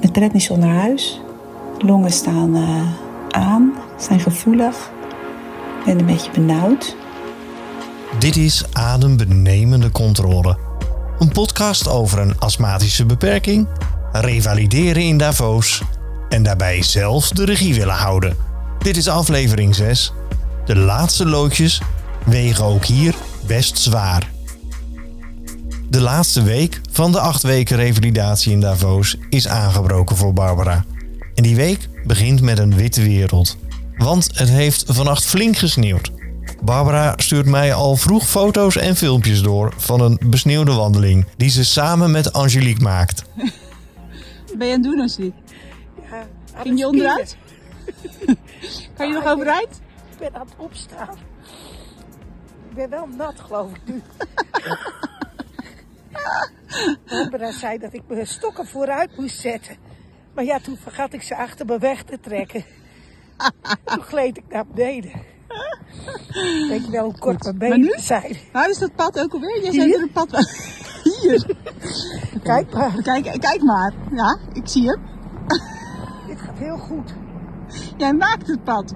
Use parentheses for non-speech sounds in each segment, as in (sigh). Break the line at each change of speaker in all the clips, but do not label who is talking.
met prednison naar huis. Longen staan uh, aan, zijn gevoelig. Ik ben een beetje benauwd.
Dit is Adembenemende Controle. Een podcast over een astmatische beperking, revalideren in Davos en daarbij zelf de regie willen houden. Dit is aflevering 6. De laatste loodjes wegen ook hier best zwaar. De laatste week van de acht weken revalidatie in Davos is aangebroken voor Barbara. En die week begint met een witte wereld. Want het heeft vannacht flink gesneeuwd. Barbara stuurt mij al vroeg foto's en filmpjes door van een besneeuwde wandeling die ze samen met Angelique maakt.
ben je aan het doen, Angelique? Ja, Ging je onderuit? (laughs) kan je nog overeind?
Ik ben aan het opstaan. Ik ben wel nat, geloof ik nu. (laughs) Barbara zei dat ik mijn stokken vooruit moest zetten. Maar ja, toen vergat ik ze achter me weg te trekken. toen gleed ik naar beneden. Weet je wel hoe kort mijn benen zijn?
Waar is dat pad ook alweer? Jij zei er een pad. (laughs) Hier.
Kijk maar.
Kijk, kijk maar. Ja, ik zie hem.
Dit gaat heel goed.
Jij maakt het pad.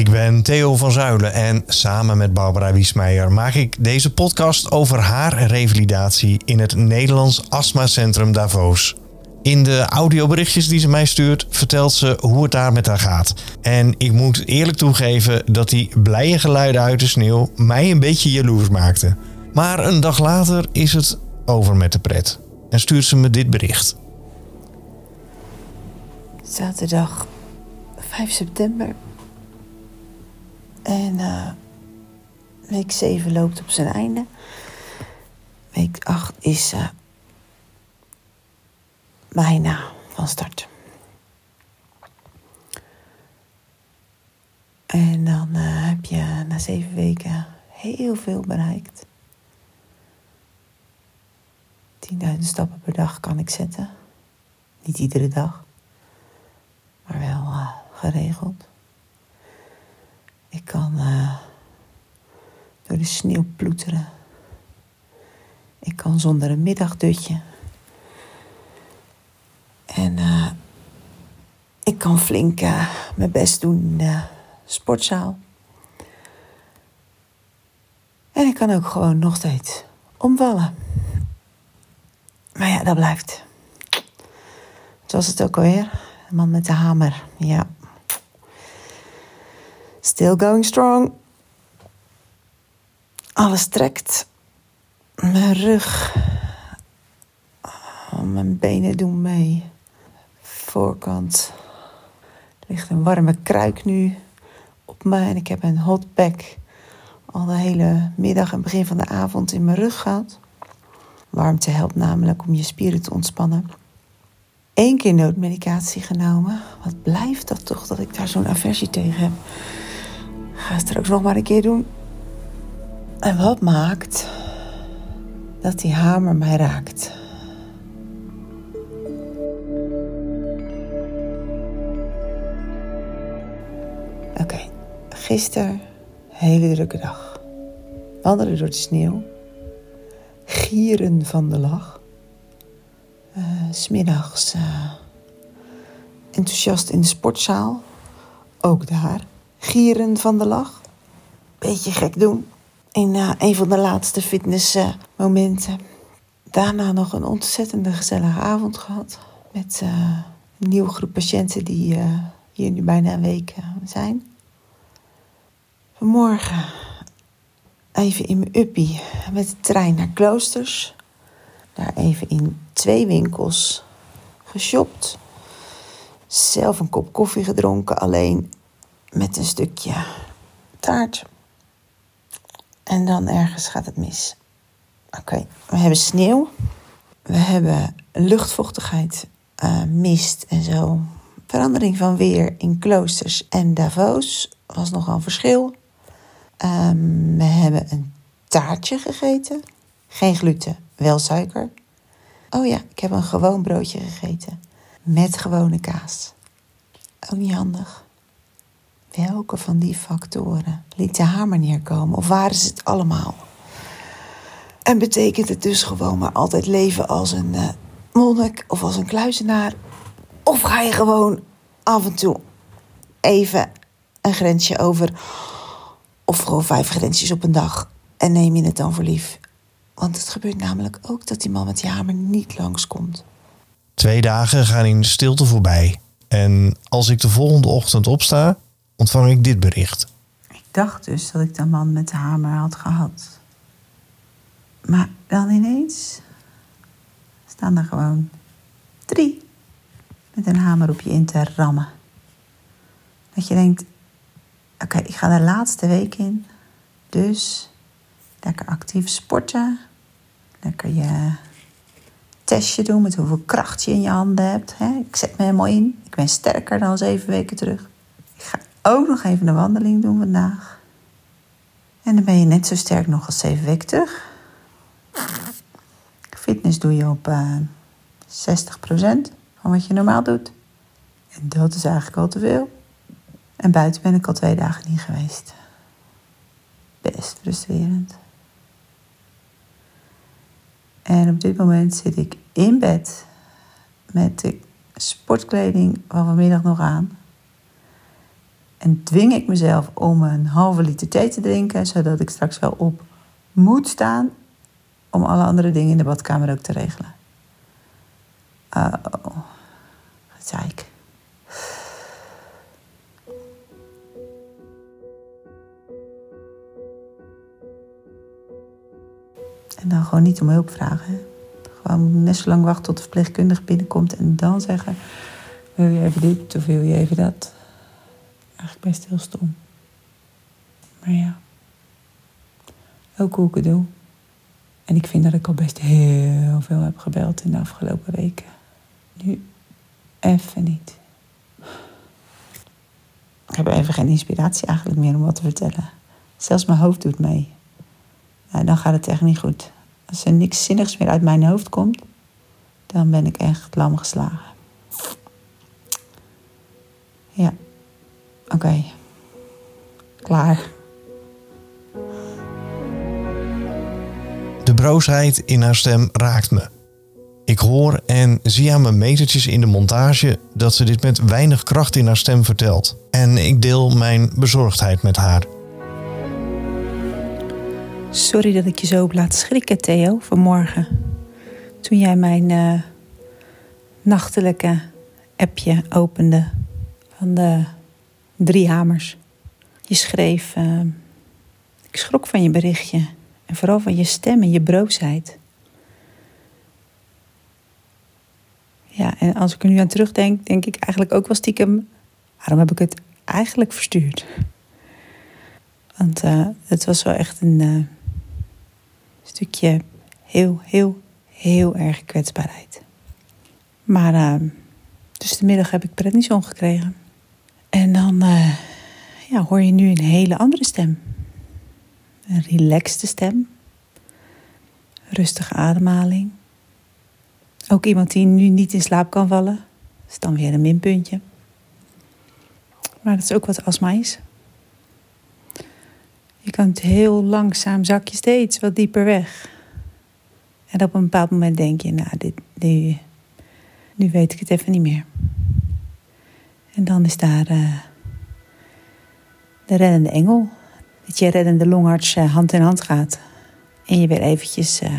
Ik ben Theo van Zuilen en samen met Barbara Wiesmeijer maak ik deze podcast over haar revalidatie in het Nederlands astmacentrum Davos. In de audioberichtjes die ze mij stuurt, vertelt ze hoe het daar met haar gaat. En ik moet eerlijk toegeven dat die blije geluiden uit de sneeuw mij een beetje jaloers maakten. Maar een dag later is het over met de pret en stuurt ze me dit bericht.
Zaterdag 5 september. En uh, week 7 loopt op zijn einde. Week 8 is uh, bijna van start. En dan uh, heb je na zeven weken heel veel bereikt. 10.000 stappen per dag kan ik zetten. Niet iedere dag, maar wel geregeld. Ik kan uh, door de sneeuw ploeteren. Ik kan zonder een middagdutje. En uh, ik kan flink uh, mijn best doen in de sportzaal. En ik kan ook gewoon nog steeds omvallen. Maar ja, dat blijft. Zoals het ook alweer. De man met de hamer, ja. Still going strong. Alles trekt. Mijn rug. Oh, mijn benen doen mee. Voorkant ligt een warme kruik nu op mij. En ik heb een hot pack al de hele middag en begin van de avond in mijn rug gehad. Warmte helpt namelijk om je spieren te ontspannen. Eén keer noodmedicatie genomen. Wat blijft dat toch dat ik daar zo'n aversie tegen heb? Ga straks nog maar een keer doen. En wat maakt dat die hamer mij raakt? Oké, gisteren hele drukke dag. Wandelen door de sneeuw. Gieren van de lach. Uh, smiddags uh, enthousiast in de sportzaal. Ook daar gieren van de lach. Beetje gek doen. In uh, een van de laatste fitnessmomenten. Daarna nog een ontzettende gezellige avond gehad. Met uh, een nieuwe groep patiënten die uh, hier nu bijna een week zijn. Vanmorgen even in mijn uppie met de trein naar Kloosters. Daar even in twee winkels geshopt. Zelf een kop koffie gedronken, alleen met een stukje taart. En dan ergens gaat het mis. Oké, we hebben sneeuw. We hebben luchtvochtigheid, uh, mist en zo. Verandering van weer in kloosters en Davos was nogal een verschil. Um, we hebben een taartje gegeten. Geen gluten, wel suiker. Oh ja, ik heb een gewoon broodje gegeten. Met gewone kaas. Ook niet handig. Welke van die factoren liet de hamer neerkomen? Of waren ze het allemaal? En betekent het dus gewoon maar altijd leven als een uh, monnik of als een kluizenaar? Of ga je gewoon af en toe even een grensje over? Of gewoon vijf grensjes op een dag en neem je het dan voor lief? Want het gebeurt namelijk ook dat die man met die hamer niet langskomt.
Twee dagen gaan in stilte voorbij. En als ik de volgende ochtend opsta, ontvang ik dit bericht.
Ik dacht dus dat ik de man met de hamer had gehad. Maar dan ineens staan er gewoon drie met een hamer op je in te rammen. Dat je denkt, oké, ik ga de laatste week in. Dus lekker actief sporten. Lekker je testje doen met hoeveel kracht je in je handen hebt. Ik zet me helemaal in. Ik ben sterker dan zeven weken terug. Ook nog even een wandeling doen vandaag. En dan ben je net zo sterk nog als zeven weken terug. Fitness doe je op uh, 60% van wat je normaal doet. En dat is eigenlijk al te veel. En buiten ben ik al twee dagen niet geweest. Best frustrerend. En op dit moment zit ik in bed met de sportkleding van vanmiddag nog aan. En dwing ik mezelf om een halve liter thee te drinken, zodat ik straks wel op moet staan om alle andere dingen in de badkamer ook te regelen. Oh, gezeik. En dan gewoon niet om hulp vragen. Gewoon net zo lang wachten tot de verpleegkundige binnenkomt en dan zeggen: Wil je even dit of wil je even dat? Eigenlijk best heel stom. Maar ja, ook hoe ik het doe. En ik vind dat ik al best heel veel heb gebeld in de afgelopen weken. Nu even niet. Ik heb even geen inspiratie eigenlijk meer om wat te vertellen. Zelfs mijn hoofd doet mee. Nou, dan gaat het echt niet goed. Als er niks zinnigs meer uit mijn hoofd komt, dan ben ik echt lam geslagen. Ja, oké. Klaar.
De broosheid in haar stem raakt me. Ik hoor en zie aan mijn metertjes in de montage dat ze dit met weinig kracht in haar stem vertelt. En ik deel mijn bezorgdheid met haar.
Sorry dat ik je zo heb laten schrikken, Theo, vanmorgen. Toen jij mijn uh, nachtelijke appje opende van de drie hamers. Je schreef, uh, ik schrok van je berichtje en vooral van je stem en je broosheid. Ja, en als ik er nu aan terugdenk, denk ik eigenlijk ook wel stiekem... waarom heb ik het eigenlijk verstuurd? Want uh, het was wel echt een uh, stukje heel, heel, heel erg kwetsbaarheid. Maar uh, dus de middag heb ik prednison gekregen. En dan ja, hoor je nu een hele andere stem. Een relaxte stem. Rustige ademhaling. Ook iemand die nu niet in slaap kan vallen. Dat is dan weer een minpuntje. Maar dat is ook wat astma is. Je kan het heel langzaam zak je steeds wat dieper weg. En op een bepaald moment denk je, nou, dit, nu weet ik het even niet meer. En dan is daar uh, de reddende engel. Dat je reddende longarts uh, hand in hand gaat. En je weer eventjes uh,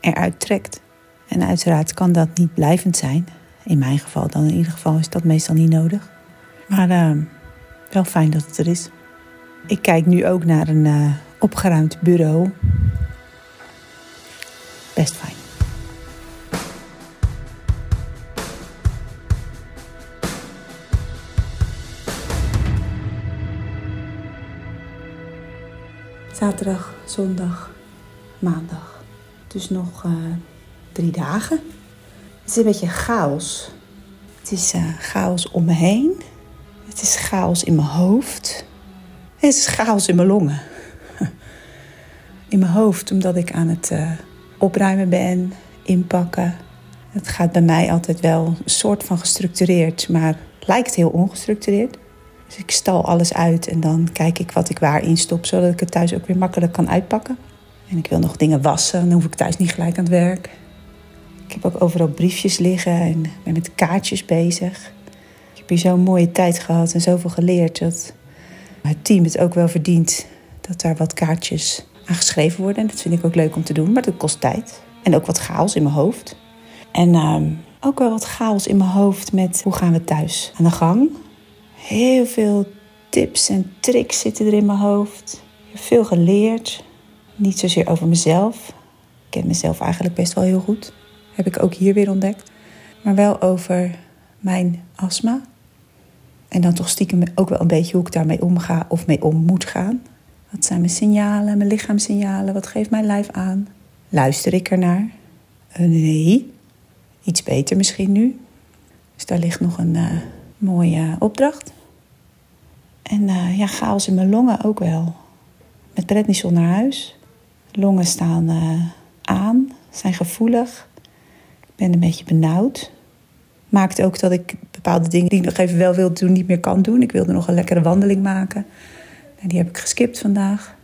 eruit trekt. En uiteraard kan dat niet blijvend zijn. In mijn geval dan in ieder geval is dat meestal niet nodig. Maar wel fijn dat het er is. Ik kijk nu ook naar een opgeruimd bureau. Best fijn. Zaterdag, zondag, maandag. Dus nog uh, drie dagen. Het is een beetje chaos. Het is uh, chaos om me heen. Het is chaos in mijn hoofd. Het is chaos in mijn longen. (laughs) In mijn hoofd, omdat ik aan het uh, opruimen ben, inpakken. Het gaat bij mij altijd wel een soort van gestructureerd, maar lijkt heel ongestructureerd. Dus ik stal alles uit en dan kijk ik wat ik waar instop, zodat ik het thuis ook weer makkelijk kan uitpakken. En ik wil nog dingen wassen, dan hoef ik thuis niet gelijk aan het werk. Ik heb ook overal briefjes liggen en ben met kaartjes bezig. Ik heb hier zo'n mooie tijd gehad en zoveel geleerd dat het team het ook wel verdient dat daar wat kaartjes aan geschreven worden. En dat vind ik ook leuk om te doen, maar dat kost tijd. En ook wat chaos in mijn hoofd. En uh, ook wel wat chaos in mijn hoofd met hoe gaan we thuis aan de gang. Heel veel tips en tricks zitten er in mijn hoofd. Ik heb veel geleerd. Niet zozeer over mezelf. Ik ken mezelf eigenlijk best wel heel goed. Heb ik ook hier weer ontdekt. Maar wel over mijn astma. En dan toch stiekem ook wel een beetje hoe ik daarmee omga of mee om moet gaan. Wat zijn mijn signalen, mijn lichaamssignalen? Wat geeft mijn lijf aan? Luister ik ernaar? Uh, nee. Iets beter misschien nu. Dus daar ligt nog een uh, mooie opdracht. En uh, ja, chaos in mijn longen ook wel. Met prednison naar huis. Longen staan aan, zijn gevoelig. Ik ben een beetje benauwd. Maakt ook dat ik bepaalde dingen die ik nog even wel wilde doen, niet meer kan doen. Ik wilde nog een lekkere wandeling maken. Die heb ik geskipt vandaag.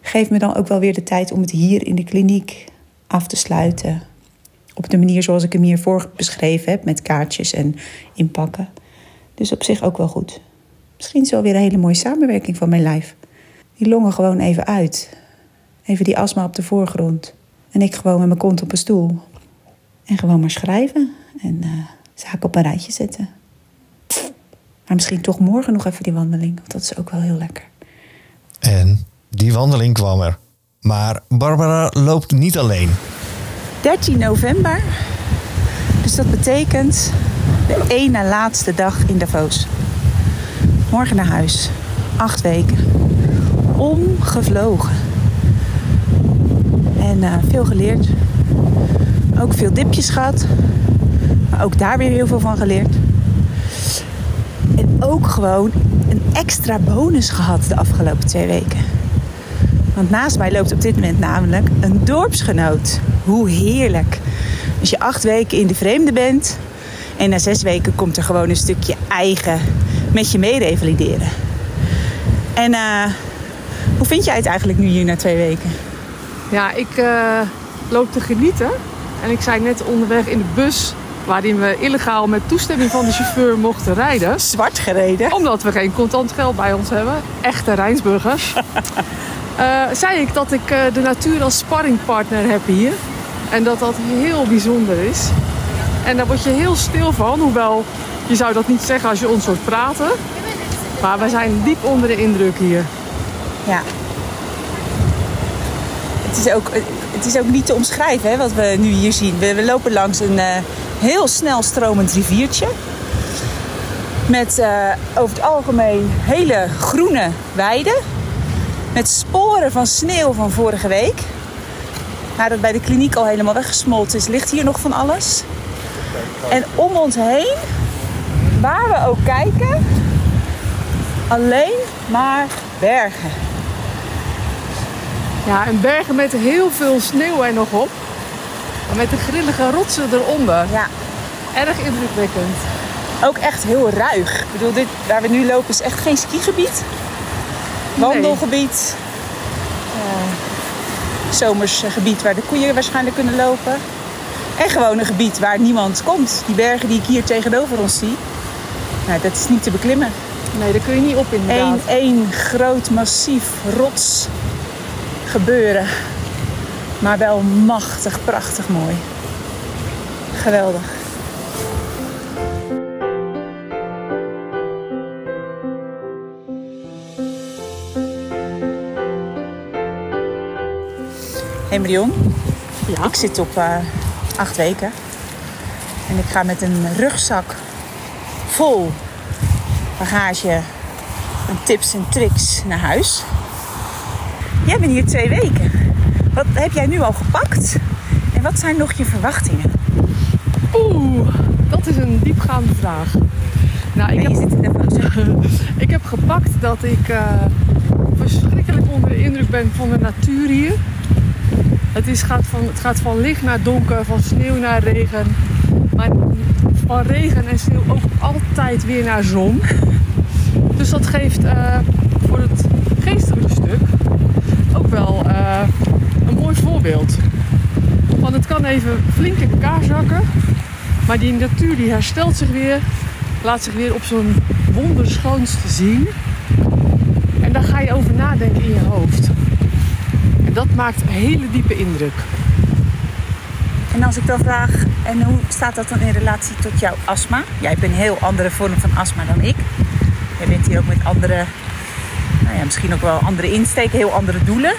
Geef me dan ook wel weer de tijd om het hier in de kliniek af te sluiten. Op de manier zoals ik hem hiervoor beschreven heb, met kaartjes en inpakken. Dus op zich ook wel goed. Misschien is wel weer een hele mooie samenwerking van mijn lijf. Die longen gewoon even uit. Even die astma op de voorgrond. En ik gewoon met mijn kont op een stoel. En gewoon maar schrijven. En uh, zaken op een rijtje zetten. Maar misschien toch morgen nog even die wandeling. Want dat is ook wel heel lekker.
En die wandeling kwam er. Maar Barbara loopt niet alleen.
13 november. Dus dat betekent de ene laatste dag in Davos. Morgen naar huis. Acht weken. Omgevlogen. En uh, veel geleerd. Ook veel dipjes gehad. Maar ook daar weer heel veel van geleerd. En ook gewoon een extra bonus gehad de afgelopen twee weken. Want naast mij loopt op dit moment namelijk een dorpsgenoot. Hoe heerlijk. Als je acht weken in de vreemde bent en na zes weken komt er gewoon een stukje eigen met je mee revalideren. En uh, hoe vind jij het eigenlijk nu hier na twee weken?
Ja, ik uh, loop te genieten. En ik zei net onderweg in de bus waarin we illegaal met toestemming van de chauffeur mochten rijden.
Zwart gereden.
Omdat we geen contant geld bij ons hebben. Echte Rijnsburgers. uh, (laughs) zei ik dat ik de natuur als sparringpartner heb hier. En dat dat heel bijzonder is. En daar word je heel stil van. Hoewel, je zou dat niet zeggen als je ons hoort praten. Maar wij zijn diep onder de indruk hier.
Ja. Het is ook, het is ook niet te omschrijven hè, wat we nu hier zien. We, we lopen langs een... Uh, heel snel stromend riviertje. Met uh, over het algemeen hele groene weiden. Met sporen van sneeuw van vorige week. Dat bij de kliniek al helemaal weggesmolten is, ligt hier nog van alles. En om ons heen, waar we ook kijken, alleen maar bergen.
Ja, en bergen met heel veel sneeuw er nog op. Met de grillige rotsen eronder.
Ja.
Erg indrukwekkend.
Ook echt heel ruig. Ik bedoel, dit, waar we nu lopen is echt geen skigebied. Wandelgebied. Nee. Uh, zomers gebied waar de koeien waarschijnlijk kunnen lopen. En gewoon een gebied waar niemand komt. Die bergen die ik hier tegenover ons zie. Nou, dat is niet te beklimmen.
Nee, daar kun je niet op inderdaad.
Eén, één groot massief rots gebeuren. Maar wel machtig, prachtig mooi. Geweldig. Hey Marion.
Ja?
Ik zit op uh, acht weken. En ik ga met een rugzak vol bagage en tips en tricks naar huis. Jij bent hier twee weken. Wat heb jij nu al gepakt? En wat zijn nog je verwachtingen?
Oeh, dat is een diepgaande vraag. Nou, ik,
nee,
heb, (laughs) ik heb gepakt dat ik uh, verschrikkelijk onder de indruk ben van de natuur hier. Het, is, gaat van, het gaat van licht naar donker, van sneeuw naar regen. Maar van regen en sneeuw ook altijd weer naar zon. Dus dat geeft uh, voor het geestelijke stuk ook wel uh, een mooi voorbeeld. Want het kan even flink in elkaar zakken. Maar die natuur die herstelt zich weer. Laat zich weer op zo'n wonderschoonste zien. En daar ga je over nadenken in je hoofd. En dat maakt een hele diepe indruk.
En als ik dan vraag, en hoe staat dat dan in relatie tot jouw astma? Jij hebt een heel andere vorm van astma dan ik. Jij bent hier ook met andere, nou ja, misschien ook wel andere insteken, heel andere doelen.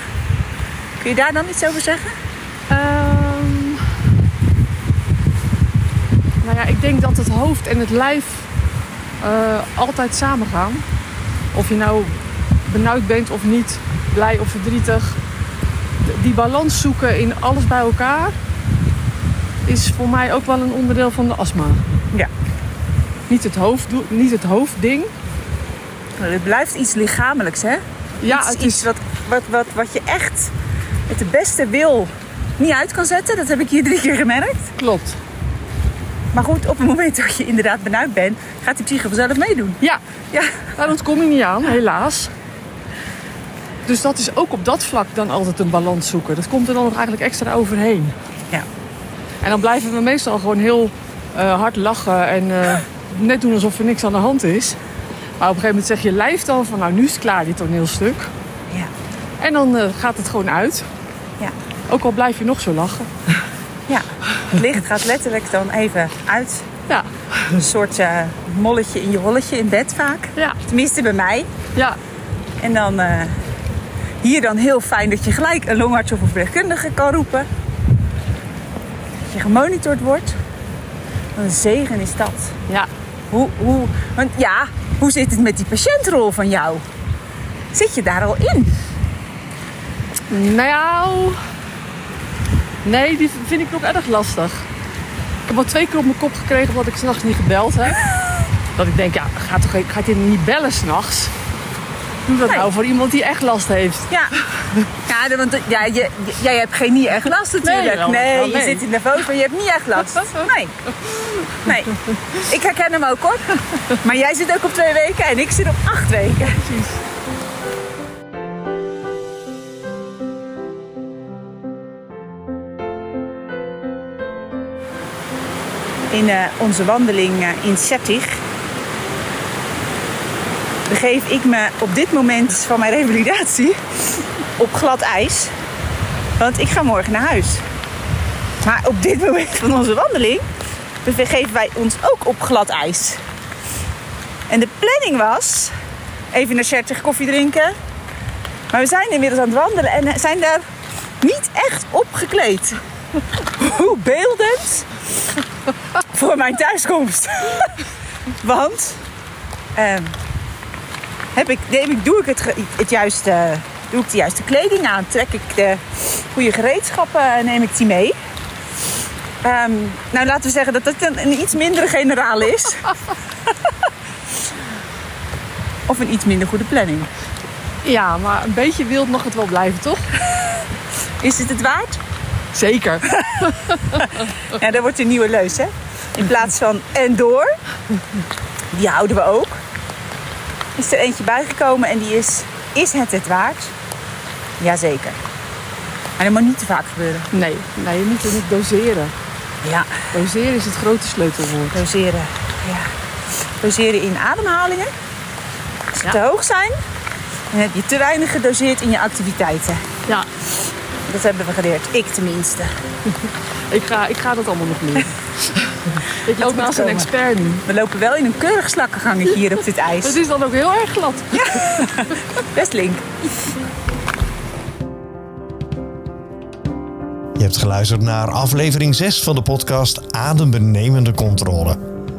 Kun je daar dan iets over zeggen?
Ehm, nou ja, ik denk dat het hoofd en het lijf eh, altijd samen gaan. Of je nou benauwd bent of niet, blij of verdrietig. Die balans zoeken in alles bij elkaar is voor mij ook wel een onderdeel van de astma.
Ja.
Niet het, hoofd, niet het hoofdding.
Het blijft iets lichamelijks, hè?
Ja,
iets,
het
iets
is...
wat, wat, wat, wat je echt met de beste wil niet uit kan zetten. Dat heb ik hier drie keer gemerkt.
Klopt.
Maar goed, op het moment dat je inderdaad benauwd bent, gaat die psyche vanzelf meedoen.
Ja,
Ja,
daar ontkom je niet aan, helaas. Dus dat is ook op dat vlak dan altijd een balans zoeken. Dat komt er dan nog eigenlijk extra overheen.
ja.
En dan blijven we meestal gewoon heel eh, hard lachen en eh, (laughs) net doen alsof er niks aan de hand is. Maar op een gegeven moment zeg je lijf dan van nou nu is het klaar dit toneelstuk.
ja.
En dan eh, gaat het gewoon uit.
Ja.
Ook al blijf je nog zo lachen. (laughs)
ja. Het licht gaat letterlijk dan even uit.
Ja,
Een soort molletje in je holletje in bed vaak.
ja,
Tenminste bij mij.
ja.
En dan hier dan heel fijn dat je gelijk een longarts of een verpleegkundige kan roepen. Dat je gemonitord wordt. Wat een zegen is dat.
ja.
Hoe, hoe, want ja, hoe zit het met die patiëntrol van jou? Zit je daar al in?
Nou, nee, die vind ik nog erg lastig. Ik heb al twee keer op mijn kop gekregen omdat ik s'nachts niet gebeld heb. (laughs) Dat ik denk, ja, ga toch gaat je niet bellen s'nachts? Doe dat
Nee.
nou voor iemand die echt last heeft.
Ja. Ja, want ja, je, jij hebt geen niet echt last natuurlijk. Nee, je zit in de foto, maar je hebt niet echt last. Nee. Nee. Ik herken hem ook hoor. Maar jij zit ook op twee weken en ik zit op acht weken.
Precies.
in eh, onze wandeling eh, in Settig begeef ik me op dit moment van mijn revalidatie op glad ijs. Want ik ga morgen naar huis. Maar op dit moment van onze wandeling begeven wij ons ook op glad ijs. En de planning was even naar Settig koffie drinken. Maar we zijn inmiddels aan het wandelen en zijn daar niet echt op gekleed. (laughs) Hoe beeldend voor mijn thuiskomst. (laughs) Want ehm, heb ik, neem ik, doe ik het, het juiste, doe ik de juiste kleding aan, trek ik de goede gereedschappen, neem ik die mee. Ehm, nou, laten we zeggen dat het een, een iets mindere generaal is. (laughs) of een iets minder goede planning.
Ja, maar een beetje wild mag het wel blijven, toch?
Is het het waard?
Zeker. (laughs)
Ja, dat wordt een nieuwe leus, hè? In plaats van en door, die houden we ook. Is er eentje bijgekomen en die is, is het het waard? Jazeker. Maar dat moet niet te vaak gebeuren.
Nee, nee je moet het niet doseren.
Ja,
Doseren is het grote sleutelwoord.
doseren. Ja. Doseren in ademhalingen. Als ze
Ja.
te hoog zijn, dan heb je te weinig gedoseerd in je activiteiten.
Ja,
Dat hebben we geleerd. Ik tenminste. (laughs)
ik ga, ik ga dat allemaal nog leren. ik loop naast een expert nu.
We lopen wel in een keurig slakkengangetje hier op dit (laughs) ijs.
Het is dan ook heel erg glad. (laughs)
Best link.
Je hebt geluisterd naar aflevering 6 van de podcast Adembenemende Controle.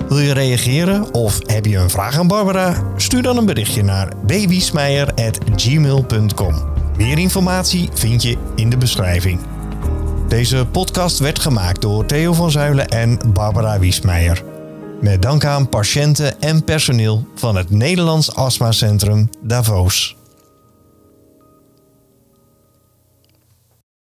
Wil je reageren of heb je een vraag aan Barbara? Stuur dan een berichtje naar babysmeijer.gmail.com. Meer informatie vind je in de beschrijving. Deze podcast werd gemaakt door Theo van Zuilen en Barbara Wiesmeijer. Met dank aan patiënten en personeel van het Nederlands Astma Centrum Davos.